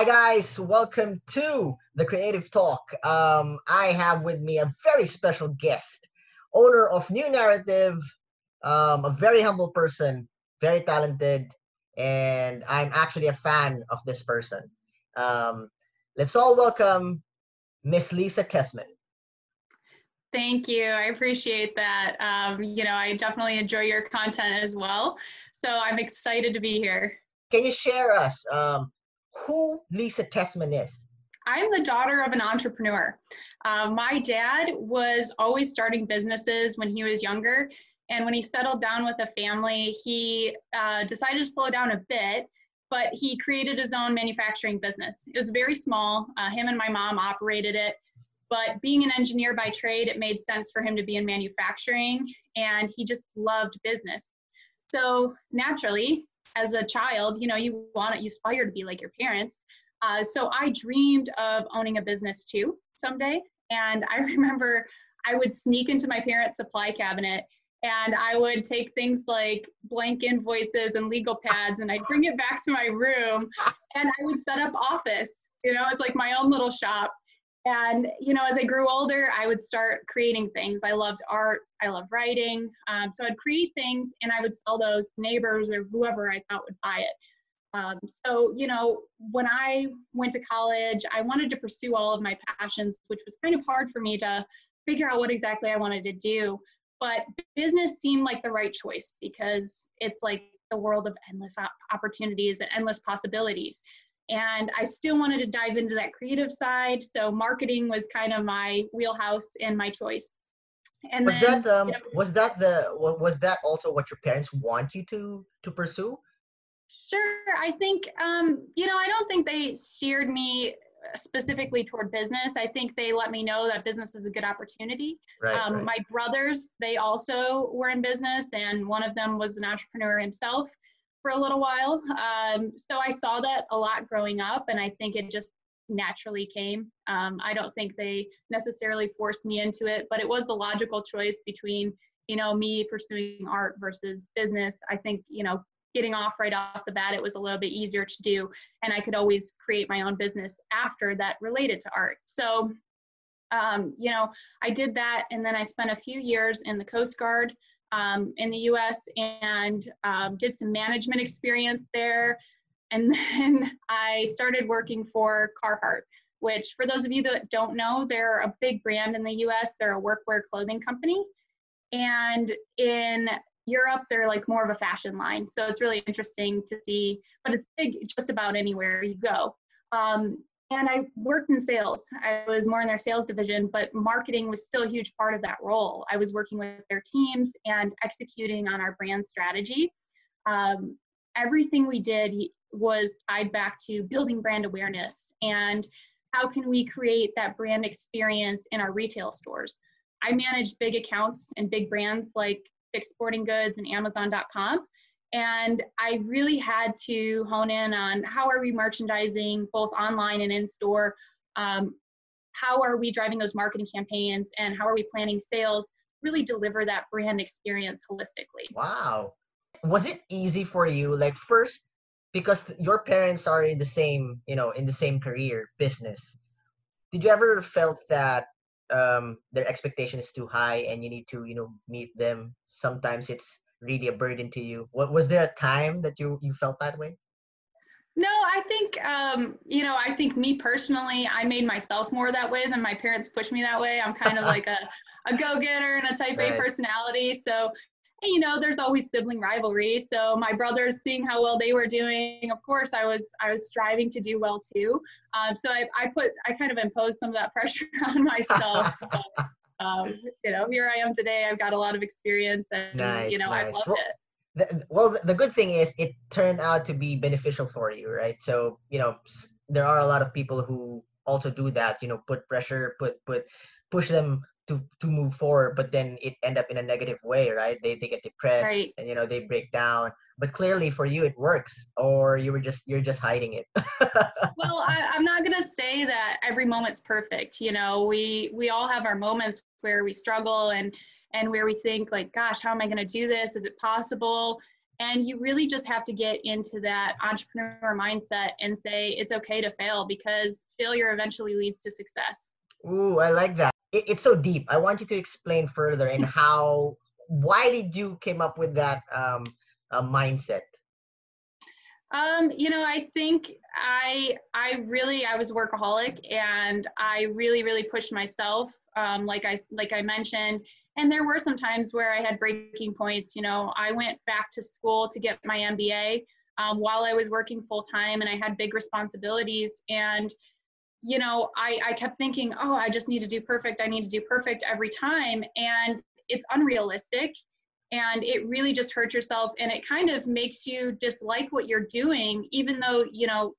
Hi guys, welcome to the Creative Talk. Um, I have with me a very special guest, owner of New Narrative, um, a very humble person, very talented, and I'm actually a fan of this person. Um, let's all welcome Miss Lisa Tessman. Thank you. I appreciate that. Um, you know, I definitely enjoy your content as well. So I'm excited to be here. Can you share us um, who Lisa Tessman is? I'm the daughter of an entrepreneur. Uh, my dad was always starting businesses when he was younger. And when he settled down with a family, he uh, decided to slow down a bit, but he created his own manufacturing business. It was very small. Uh, him and my mom operated it. But being an engineer by trade, it made sense for him to be in manufacturing. And he just loved business. So naturally, as a child, you know, you want it, you aspire to be like your parents. Uh, so I dreamed of owning a business too someday. And I remember I would sneak into my parents' supply cabinet and I would take things like blank invoices and legal pads and I'd bring it back to my room and I would set up office. You know, it's like my own little shop. And, you know, as I grew older, I would start creating things. I loved art, I loved writing. Um, so I'd create things and I would sell those to neighbors or whoever I thought would buy it. Um, so, you know, when I went to college, I wanted to pursue all of my passions, which was kind of hard for me to figure out what exactly I wanted to do. But business seemed like the right choice because it's like the world of endless opportunities and endless possibilities and I still wanted to dive into that creative side. So marketing was kind of my wheelhouse and my choice. And was then, that um, you know, was that the was that also what your parents want you to to pursue? Sure, I think um, you know I don't think they steered me specifically toward business. I think they let me know that business is a good opportunity. Right, um, right. My brothers, they also were in business, and one of them was an entrepreneur himself for a little while. Um, so I saw that a lot growing up, and I think it just naturally came. Um, I don't think they necessarily forced me into it, but it was the logical choice between, you know, me pursuing art versus business. I think, you know, getting off right off the bat, it was a little bit easier to do, and I could always create my own business after that related to art. So, um, you know, I did that, and then I spent a few years in the Coast Guard um, in the US and um, did some management experience there. And then I started working for Carhartt, which, for those of you that don't know, they're a big brand in the US. They're a workwear clothing company. And in Europe, they're like more of a fashion line. So it's really interesting to see, but it's big just about anywhere you go. Um, and I worked in sales. I was more in their sales division, but marketing was still a huge part of that role. I was working with their teams and executing on our brand strategy. Um, everything we did was tied back to building brand awareness and how can we create that brand experience in our retail stores. I managed big accounts and big brands like Dick's Sporting Goods and Amazon.com. And I really had to hone in on how are we merchandising both online and in store? Um, how are we driving those marketing campaigns and how are we planning sales? Really deliver that brand experience holistically. Wow. Was it easy for you? Like, first, because your parents are in the same, you know, in the same career, business. Did you ever felt that um, their expectation is too high and you need to, you know, meet them? Sometimes it's really a burden to you? What was there a time that you you felt that way? No, I think um, you know, I think me personally, I made myself more that way than my parents pushed me that way. I'm kind of like a, a go-getter and a type right. A personality. So you know, there's always sibling rivalry. So my brothers seeing how well they were doing, of course, I was I was striving to do well too. Um, so I, I put I kind of imposed some of that pressure on myself um, you know, here I am today. I've got a lot of experience, and nice, you know, nice. I've loved well, it. The, well, the good thing is it turned out to be beneficial for you, right? So you know, there are a lot of people who also do that. You know, put pressure, put put push them to to move forward, but then it end up in a negative way, right? They they get depressed, right. and you know they break down but clearly for you it works or you were just you're just hiding it well I, i'm not going to say that every moment's perfect you know we we all have our moments where we struggle and and where we think like gosh how am i going to do this is it possible And you really just have to get into that entrepreneur mindset and say it's okay to fail because failure eventually leads to success. Ooh, I like that. It, it's so deep. I want you to explain further and how, why did you came up with that um, uh, mindset? Um, you know, I think I I really I was workaholic and I really really pushed myself. Um, like I like I mentioned, and there were some times where I had breaking points. You know, I went back to school to get my MBA um, while I was working full time, and I had big responsibilities. And you know, I I kept thinking, oh, I just need to do perfect. I need to do perfect every time, and it's unrealistic and it really just hurts yourself and it kind of makes you dislike what you're doing even though you know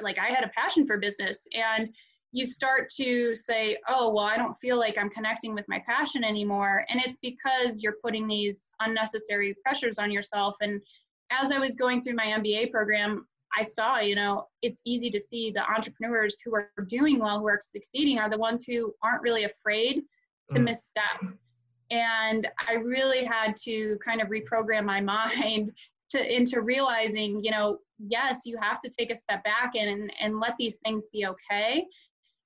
like i had a passion for business and you start to say oh well i don't feel like i'm connecting with my passion anymore and it's because you're putting these unnecessary pressures on yourself and as i was going through my mba program i saw you know it's easy to see the entrepreneurs who are doing well who are succeeding are the ones who aren't really afraid to mm. misstep and i really had to kind of reprogram my mind to into realizing you know yes you have to take a step back and and let these things be okay.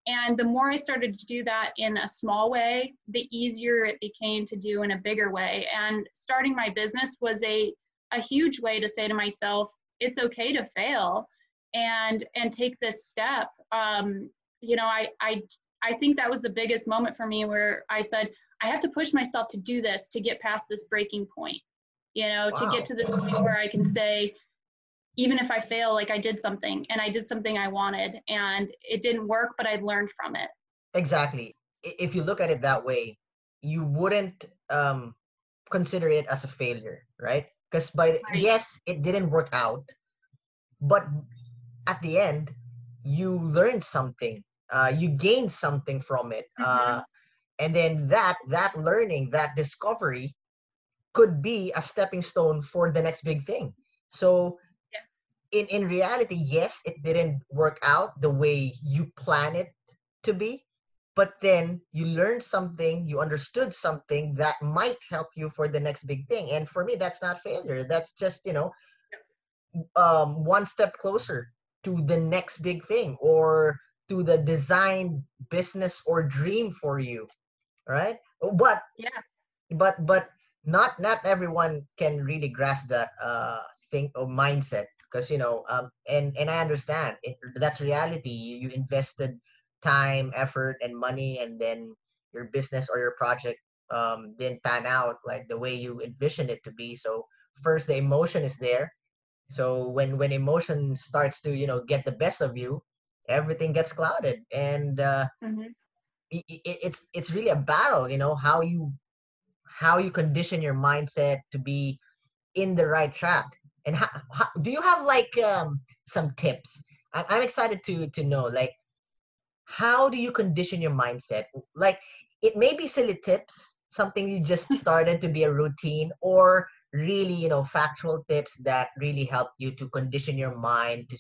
And the more i started to do that in a small way the easier it became to do in a bigger way. And starting my business was a a huge way to say to myself it's okay to fail and and take this step. Um you know i i i think that was the biggest moment for me where i said I have to push myself to do this to get past this breaking point, you know, wow. to get to this point where I can say, even if I fail, like I did something and I did something I wanted and it didn't work, but I learned from it. Exactly. If you look at it that way, you wouldn't um, consider it as a failure, right? Because by right. yes, it didn't work out, but at the end, you learned something. Uh, you gained something from it. Mm-hmm. Uh, and then that that learning that discovery could be a stepping stone for the next big thing. So yeah. in in reality yes it didn't work out the way you plan it to be but then you learned something you understood something that might help you for the next big thing. And for me that's not failure. That's just you know um, one step closer to the next big thing or to the design business or dream for you right? But yeah. but but not not everyone can really grasp that uh thing or mindset because you know um and and i understand it, that's reality. You, you invested time effort and money and then your business or your project um didn't pan out like the way you envisioned it to be. So first the emotion is there. So when when emotion starts to you know get the best of you everything gets clouded. And uh, mm-hmm it's it's really a battle you know how you how you condition your mindset to be in the right track. And how, how do you have like um, some tips? I, i'm excited to to know like how do you condition your mindset? Like it may be silly tips something you just started to be a routine or really you know factual tips that really help you to condition your mind to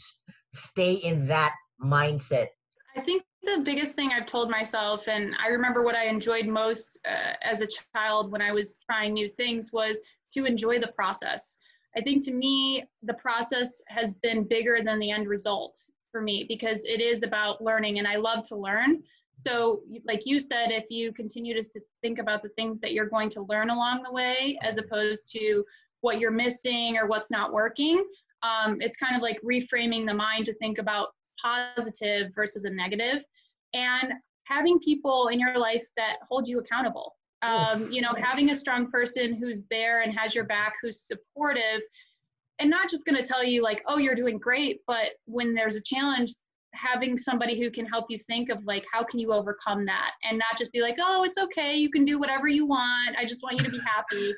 stay in that mindset. I think the biggest thing I've told myself, and I remember what I enjoyed most uh, as a child when I was trying new things, was to enjoy the process. I think to me, the process has been bigger than the end result for me because it is about learning, and I love to learn. So, like you said, if you continue to think about the things that you're going to learn along the way, as opposed to what you're missing or what's not working, um, it's kind of like reframing the mind to think about positive versus a negative and having people in your life that hold you accountable. Um, you know having a strong person who's there and has your back who's supportive and not just going to tell you like oh you're doing great but when there's a challenge having somebody who can help you think of like how can you overcome that? And not just be like oh it's okay you can do whatever you want i just want you to be happy.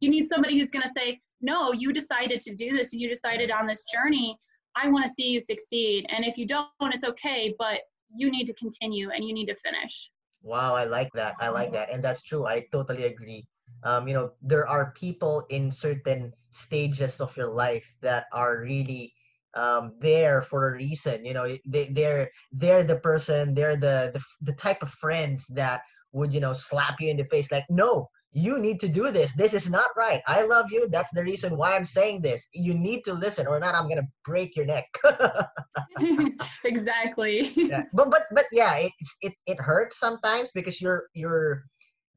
You need somebody who's going to say no you decided to do this and you decided on this journey I want to see you succeed. And if you don't, it's okay, but you need to continue and you need to finish. Wow, I like that. I like that. And that's true. I totally agree. Um, you know, there are people in certain stages of your life that are really um, there for a reason. You know, they, they're they're the person, they're the, the the type of friends that would you know slap you in the face like, no, you need to do this. This is not right. I love you. That's the reason why I'm saying this. You need to listen, or not. I'm gonna break your neck. exactly. Yeah. But but but yeah, it it it hurts sometimes because you're you're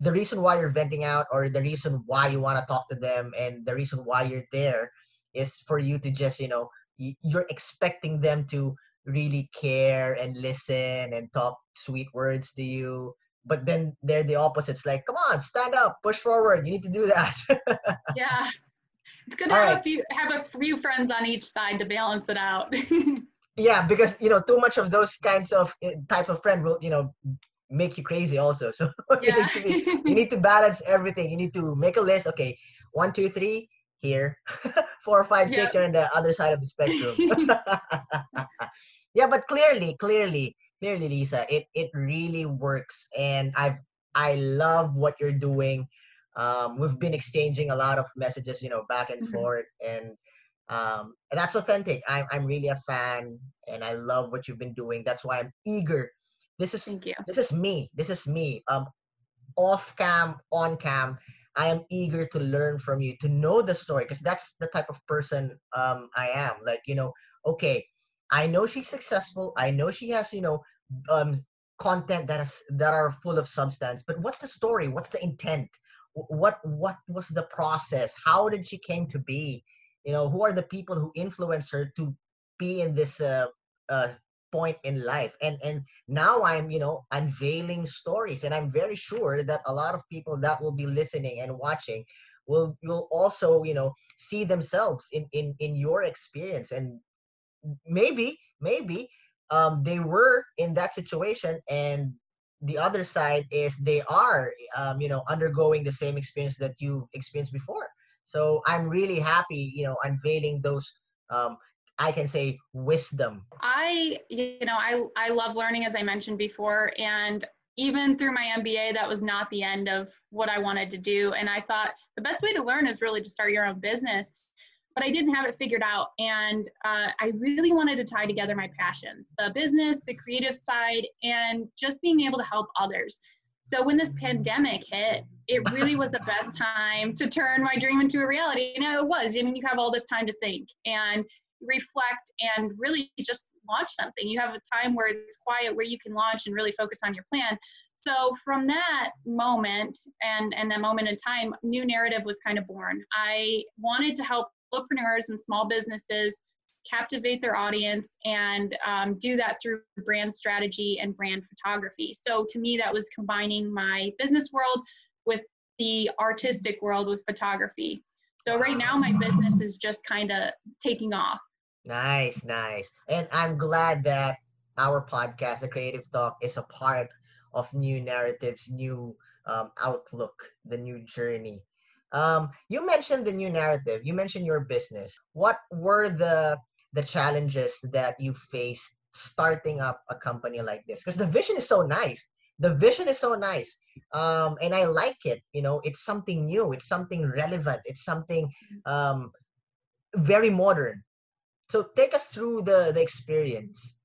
the reason why you're venting out, or the reason why you want to talk to them, and the reason why you're there is for you to just you know you're expecting them to really care and listen and talk sweet words to you but then they're the opposites like come on stand up push forward you need to do that yeah it's good to All have right. a few have a few friends on each side to balance it out yeah because you know too much of those kinds of eh, type of friend will you know make you crazy also so yeah. you, need to be, you need to balance everything you need to make a list okay one two three here four five six yep. you're on the other side of the spectrum yeah but clearly clearly clearly lisa it it really works and i've i love what you're doing. Um, we've been exchanging a lot of messages you know back and mm-hmm. forth and um, and that's authentic. I'm, I'm really a fan and i love what you've been doing. That's why i'm eager. This is this is me. This is me. Um off cam on cam i am eager to learn from you to know the story because that's the type of person um i am. Like you know okay I know she's successful. I know she has, you know, um, content that is that are full of substance. But what's the story? What's the intent? What what was the process? How did she came to be? You know, who are the people who influenced her to be in this uh, uh, point in life? And and now I'm, you know, unveiling stories, and I'm very sure that a lot of people that will be listening and watching will will also, you know, see themselves in in in your experience and maybe maybe um, they were in that situation and the other side is they are um, you know undergoing the same experience that you experienced before. So i'm really happy you know unveiling those um, i can say wisdom. I you know i i love learning as i mentioned before and even through my mba that was not the end of what i wanted to do. And i thought the best way to learn is really to start your own business but I didn't have it figured out. And uh, I really wanted to tie together my passions the business, the creative side, and just being able to help others. So when this pandemic hit, it really was the best time to turn my dream into a reality. And it was. I mean, you have all this time to think and reflect and really just launch something. You have a time where it's quiet, where you can launch and really focus on your plan. So from that moment and and that moment in time, new narrative was kind of born. I wanted to help solopreneurs and small businesses captivate their audience and um, do that through brand strategy and brand photography. So to me, that was combining my business world with the artistic world with photography. So right now, my business is just kind of taking off. Nice, nice. And I'm glad that our podcast, The Creative Talk, is a part of new narratives, new um, outlook, the new journey. Um, you mentioned the new narrative. You mentioned your business. What were the the challenges that you faced starting up a company like this? Because the vision is so nice. The vision is so nice, um, and I like it. You know, it's something new. It's something relevant. It's something um, very modern. So take us through the the experience.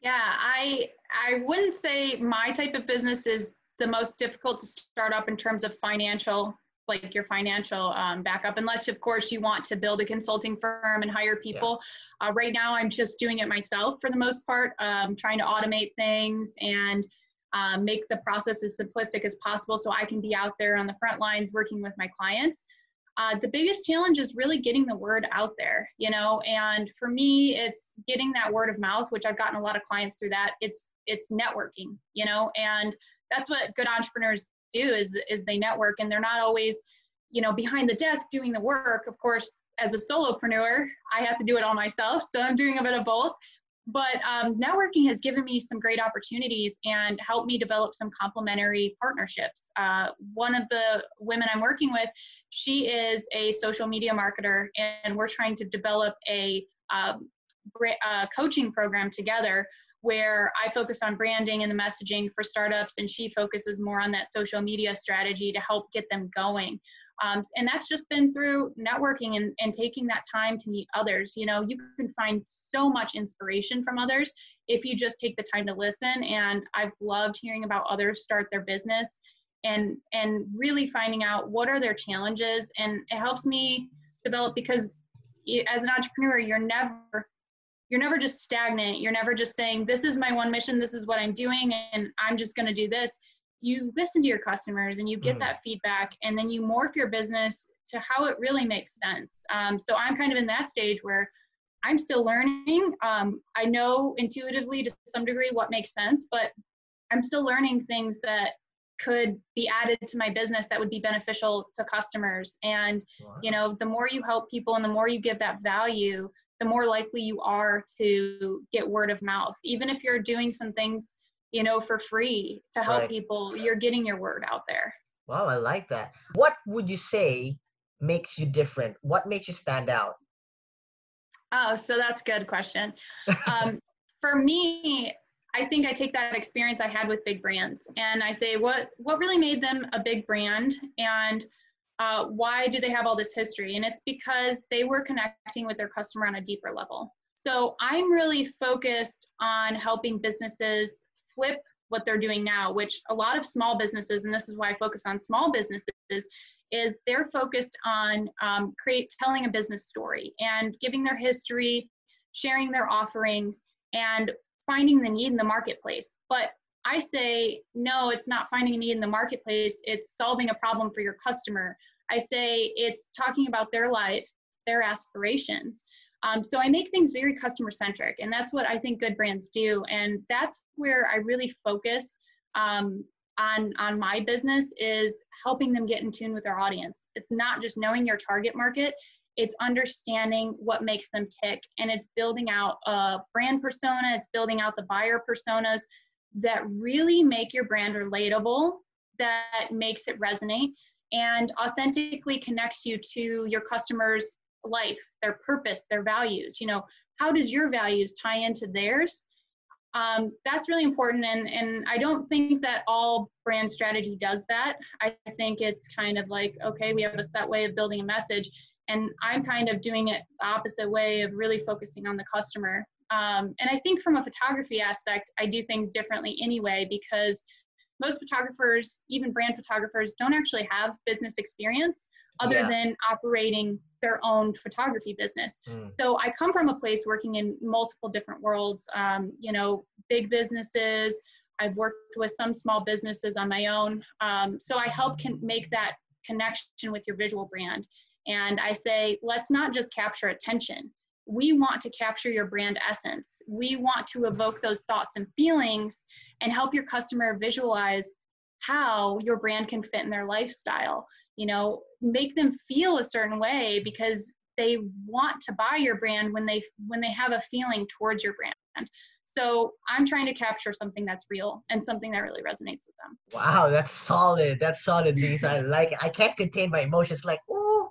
Yeah, I I wouldn't say my type of business is the most difficult to start up in terms of financial like your financial um, backup unless of course you want to build a consulting firm and hire people. Yeah. uh, right now i'm just doing it myself for the most part um, trying to automate things and um, make the process as simplistic as possible so i can be out there on the front lines working with my clients. Uh, the biggest challenge is really getting the word out there you know and for me it's getting that word of mouth which i've gotten a lot of clients through that. It's it's networking you know and that's what good entrepreneurs do is is they network and they're not always you know behind the desk doing the work. Of course as a solopreneur i have to do it all myself so i'm doing a bit of both. But um, networking has given me some great opportunities and helped me develop some complementary partnerships. Uh, one of the women i'm working with she is a social media marketer and we're trying to develop a um, uh, coaching program together where I focus on branding and the messaging for startups, and she focuses more on that social media strategy to help get them going. Um, and that's just been through networking and, and taking that time to meet others. You know, you can find so much inspiration from others if you just take the time to listen. And I've loved hearing about others start their business and and really finding out what are their challenges and it helps me develop because as an entrepreneur you're never you're never just stagnant. You're never just saying this is my one mission. This is what i'm doing and i'm just going to do this. You listen to your customers and you get mm. that feedback and then you morph your business to how it really makes sense. Um, so i'm kind of in that stage where i'm still learning. Um, i know intuitively to some degree what makes sense but i'm still learning things that could be added to my business that would be beneficial to customers. And wow. you know the more you help people and the more you give that value the more likely you are to get word of mouth. Even if you're doing some things you know for free to help right. people you're getting your word out there. Wow i like that. What would you say makes you different? What makes you stand out? Oh so that's a good question. Um, for me I think I take that experience I had with big brands and I say, what what really made them a big brand, and uh, why do they have all this history? And it's because they were connecting with their customer on a deeper level. So I'm really focused on helping businesses flip what they're doing now, which a lot of small businesses, and this is why I focus on small businesses, is they're focused on um, create telling a business story and giving their history, sharing their offerings, and finding the need in the marketplace. But I say, no, it's not finding a need in the marketplace, it's solving a problem for your customer. I say it's talking about their life, their aspirations. Um, so I make things very customer centric, and that's what I think good brands do. And that's where I really focus um, on on my business is helping them get in tune with their audience. It's not just knowing your target market; it's understanding what makes them tick and it's building out a brand persona it's building out the buyer personas that really make your brand relatable that makes it resonate and authentically connects you to your customers life their purpose their values. You know how does your values tie into theirs? Um, that's really important and, and i don't think that all brand strategy does that. I think it's kind of like okay we have a set way of building a message and i'm kind of doing it the opposite way of really focusing on the customer. Um, and i think from a photography aspect i do things differently anyway because most photographers even brand photographers don't actually have business experience other yeah. than operating their own photography business mm. so i come from a place working in multiple different worlds um, you know big businesses i've worked with some small businesses on my own um, so i help can make that connection with your visual brand and I say, let's not just capture attention. We want to capture your brand essence. We want to evoke those thoughts and feelings and help your customer visualize how your brand can fit in their lifestyle. You know, make them feel a certain way because they want to buy your brand when they when they have a feeling towards your brand. So I'm trying to capture something that's real and something that really resonates with them. Wow, that's solid. That's solid, Lisa. I like it. I can't contain my emotions. Like, oh,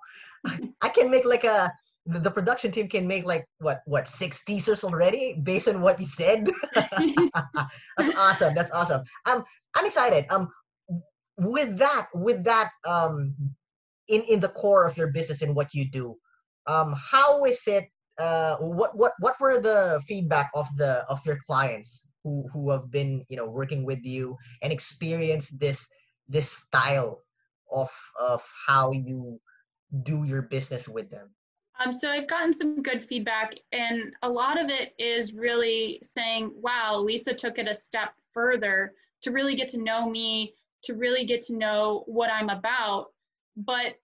I can make like a the, the, production team can make like what what six teasers already based on what you said. that's awesome. That's awesome. Um, I'm excited. Um, with that, with that, um, in in the core of your business and what you do, um, how is it? Uh, what what what were the feedback of the of your clients who who have been you know working with you and experienced this this style of of how you do your business with them? Um, so I've gotten some good feedback, and a lot of it is really saying, wow, Lisa took it a step further to really get to know me, to really get to know what I'm about, but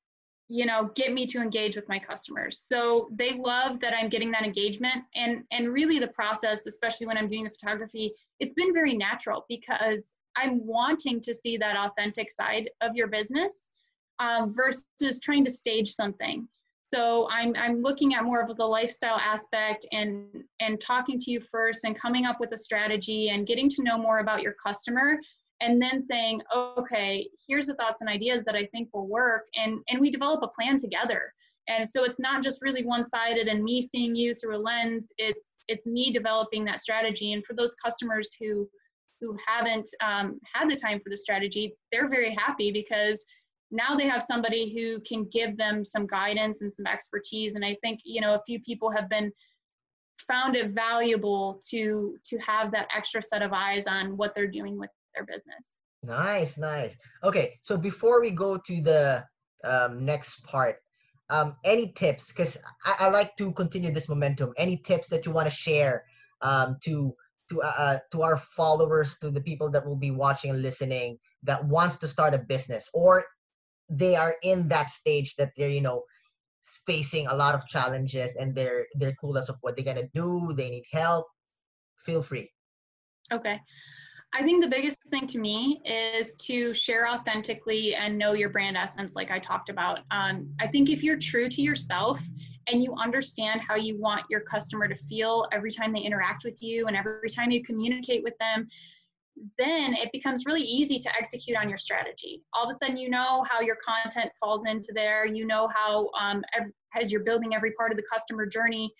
you know get me to engage with my customers so they love that i'm getting that engagement and and really the process especially when i'm doing the photography it's been very natural because i'm wanting to see that authentic side of your business uh, versus trying to stage something. So I'm I'm looking at more of the lifestyle aspect and and talking to you first and coming up with a strategy and getting to know more about your customer and then saying, okay, here's the thoughts and ideas that I think will work and and we develop a plan together. And so it's not just really one-sided and me seeing you through a lens. It's it's me developing that strategy. And for those customers who who haven't um, had the time for the strategy, they're very happy because now they have somebody who can give them some guidance and some expertise and i think you know a few people have been found it valuable to to have that extra set of eyes on what they're doing with their business Nice, nice. Okay, so before we go to the um, next part, um, any tips? Because I, I, like to continue this momentum. Any tips that you want to share um, to to uh, uh, to our followers, to the people that will be watching and listening that wants to start a business, or they are in that stage that they're you know facing a lot of challenges and they're they're clueless of what they're gonna do. They need help. Feel free. Okay. I think the biggest thing to me is to share authentically and know your brand essence, like I talked about. Um, I think if you're true to yourself and you understand how you want your customer to feel every time they interact with you and every time you communicate with them, then it becomes really easy to execute on your strategy. All of a sudden, you know how your content falls into there. You know how, um, as you're building every part of the customer journey,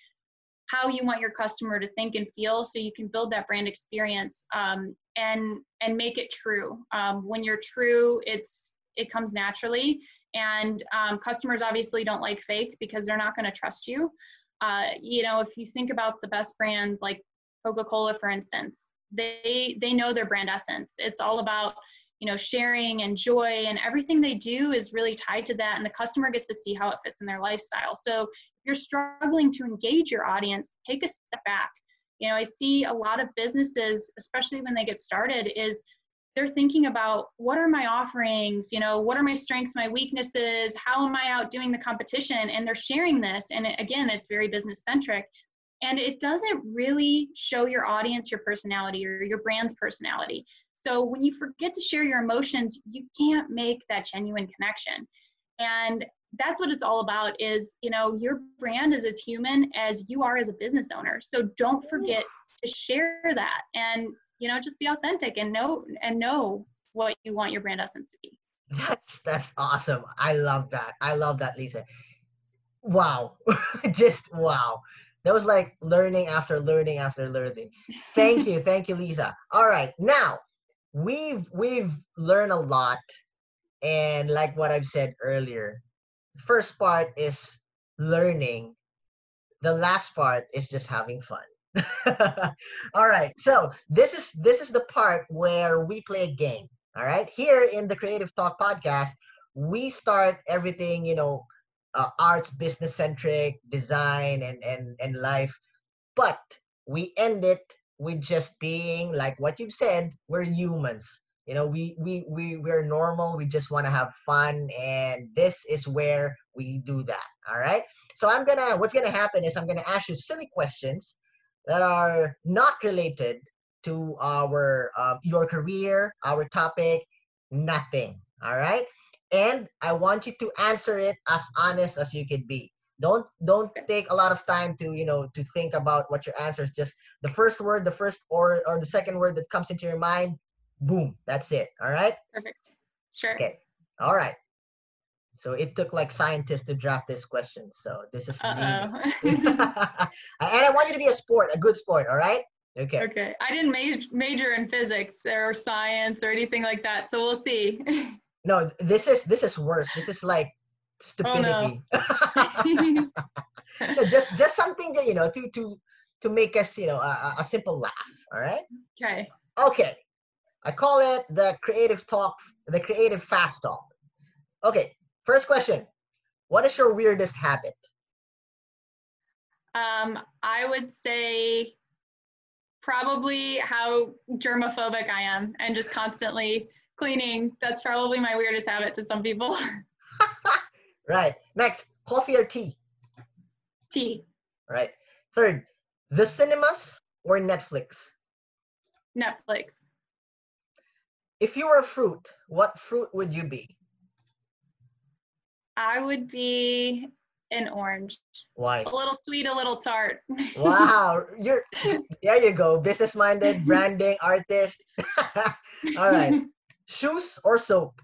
how you want your customer to think and feel so you can build that brand experience um, and and make it true um, when you're true it's it comes naturally and um, customers obviously don't like fake because they're not going to trust you uh, you know if you think about the best brands like coca-cola for instance they they know their brand essence. It's all about you know sharing and joy and everything they do is really tied to that and the customer gets to see how it fits in their lifestyle. So if you're struggling to engage your audience take a step back. You know i see a lot of businesses especially when they get started is they're thinking about what are my offerings? You know what are my strengths my weaknesses? How am i outdoing the competition? And they're sharing this and again it's very business centric and it doesn't really show your audience your personality or your brand's personality so when you forget to share your emotions, you can't make that genuine connection. And that's what it's all about is, you know, your brand is as human as you are as a business owner. So don't forget to share that and, you know, just be authentic and know and know what you want your brand essence to be. That's that's awesome. I love that. I love that, Lisa. Wow. just wow. That was like learning after learning after learning. Thank you. Thank you, Lisa. All right. Now, we've we've learned a lot and like what i've said earlier first part is learning the last part is just having fun all right so this is this is the part where we play a game all right here in the creative talk podcast we start everything you know uh, arts business centric design and and and life but we end it with just being like what you've said we're humans. You know we we, we we're normal we just want to have fun and this is where we do that all right? So i'm gonna what's gonna happen is i'm gonna ask you silly questions that are not related to our um, your career our topic nothing all right and i want you to answer it as honest as you could be. Don't don't take a lot of time to you know to think about what your answer is just the first word the first or or the second word that comes into your mind boom that's it all right? Perfect. Sure. Okay. All right. So it took like scientists to draft this question so this is me. And i want you to be a sport a good sport all right? Okay. Okay. I didn't major major in physics or science or anything like that so we'll see no this is this is worse this is like stupidity. Oh, no. just just something that you know to to to make us you know a, a simple laugh. All right. Okay. Okay. I call it the creative talk, the creative fast talk. Okay. First question. What is your weirdest habit? Um, I would say probably how germophobic I am and just constantly cleaning. That's probably my weirdest habit to some people. Right. Next, coffee or tea? Tea. Right. Third, the cinemas or Netflix? Netflix. If you were a fruit, what fruit would you be? I would be an orange. Why? A little sweet, a little tart. wow, you're there. You go, business-minded, branding artist. All right, shoes or soap?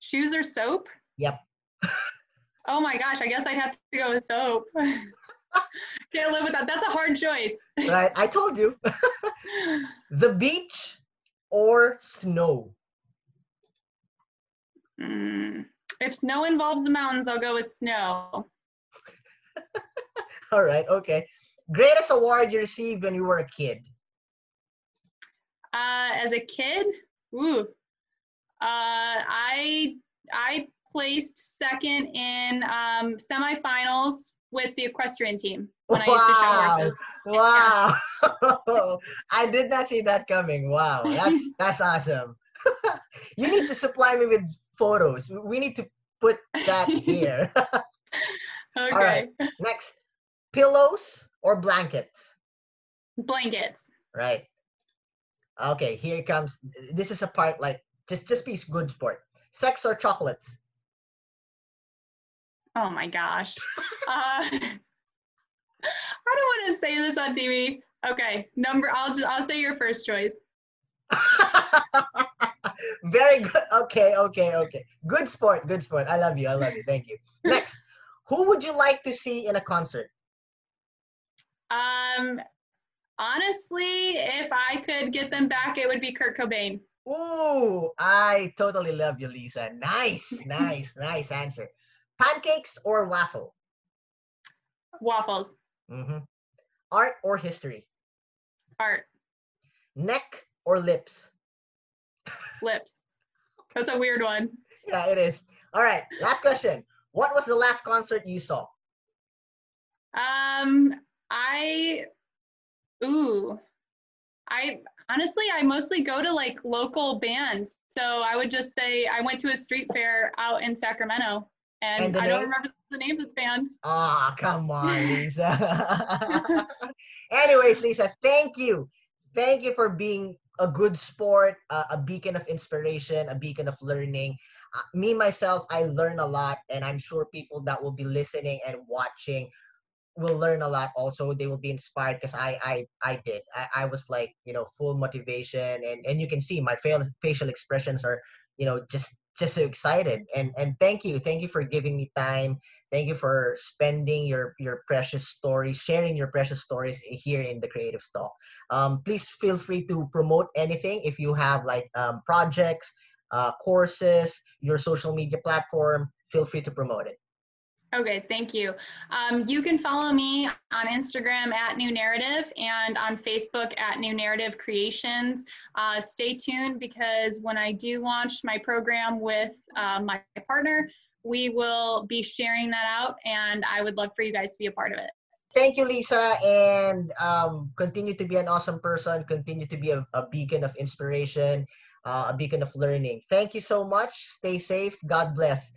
Shoes or soap? Yep. Oh my gosh, I guess I'd have to go with soap. Can't live with that. That's a hard choice. right, I told you. the beach or snow? Mm, if snow involves the mountains, I'll go with snow. All right, okay. Greatest award you received when you were a kid? Uh, as a kid, Ooh. Uh, I I placed second in um, semifinals with the equestrian team when wow. I used to show horses. Wow. I did not see that coming. Wow. That's that's awesome. you need to supply me with photos. We need to put that here. okay. All right. Next. Pillows or blankets? Blankets. Right. Okay, here comes this is a part like just just be good sport. Sex or chocolates? Oh my gosh. uh, I don't want to say this on TV. Okay, number. I'll just. I'll say your first choice. Very good. Okay, okay, okay. Good sport. Good sport. I love you. I love you. Thank you. Next, who would you like to see in a concert? Um, honestly, if I could get them back, it would be Kurt Cobain. Ooh, I totally love you, Lisa. Nice, nice, nice answer. Pancakes or waffle? Waffles. Mm-hmm. Art or history? Art. Neck or lips? Lips. That's a weird one. Yeah, it is. All right, last question. What was the last concert you saw? Um, I, ooh, I honestly, I mostly go to like local bands. So I would just say I went to a street fair out in Sacramento and, and I name? don't remember the name of the bands. Ah, oh, come on, Lisa. Anyways, Lisa, thank you. Thank you for being a good sport, uh, a beacon of inspiration, a beacon of learning. Uh, me myself, I learn a lot, and I'm sure people that will be listening and watching will learn a lot also they will be inspired because I, I i did. I, I was like you know full motivation and and you can see my facial facial expressions are you know just just so excited. And and thank you thank you for giving me time. Thank you for spending your your precious stories sharing your precious stories here in the creative talk. Um please feel free to promote anything if you have like um, projects uh, courses your social media platform feel free to promote it Okay, thank you. Um, you can follow me on Instagram at New Narrative and on Facebook at New Narrative Creations. Uh, stay tuned because when I do launch my program with uh, my partner, we will be sharing that out and I would love for you guys to be a part of it. Thank you, Lisa, and um, continue to be an awesome person. Continue to be a, a beacon of inspiration, uh, a beacon of learning. Thank you so much. Stay safe. God bless.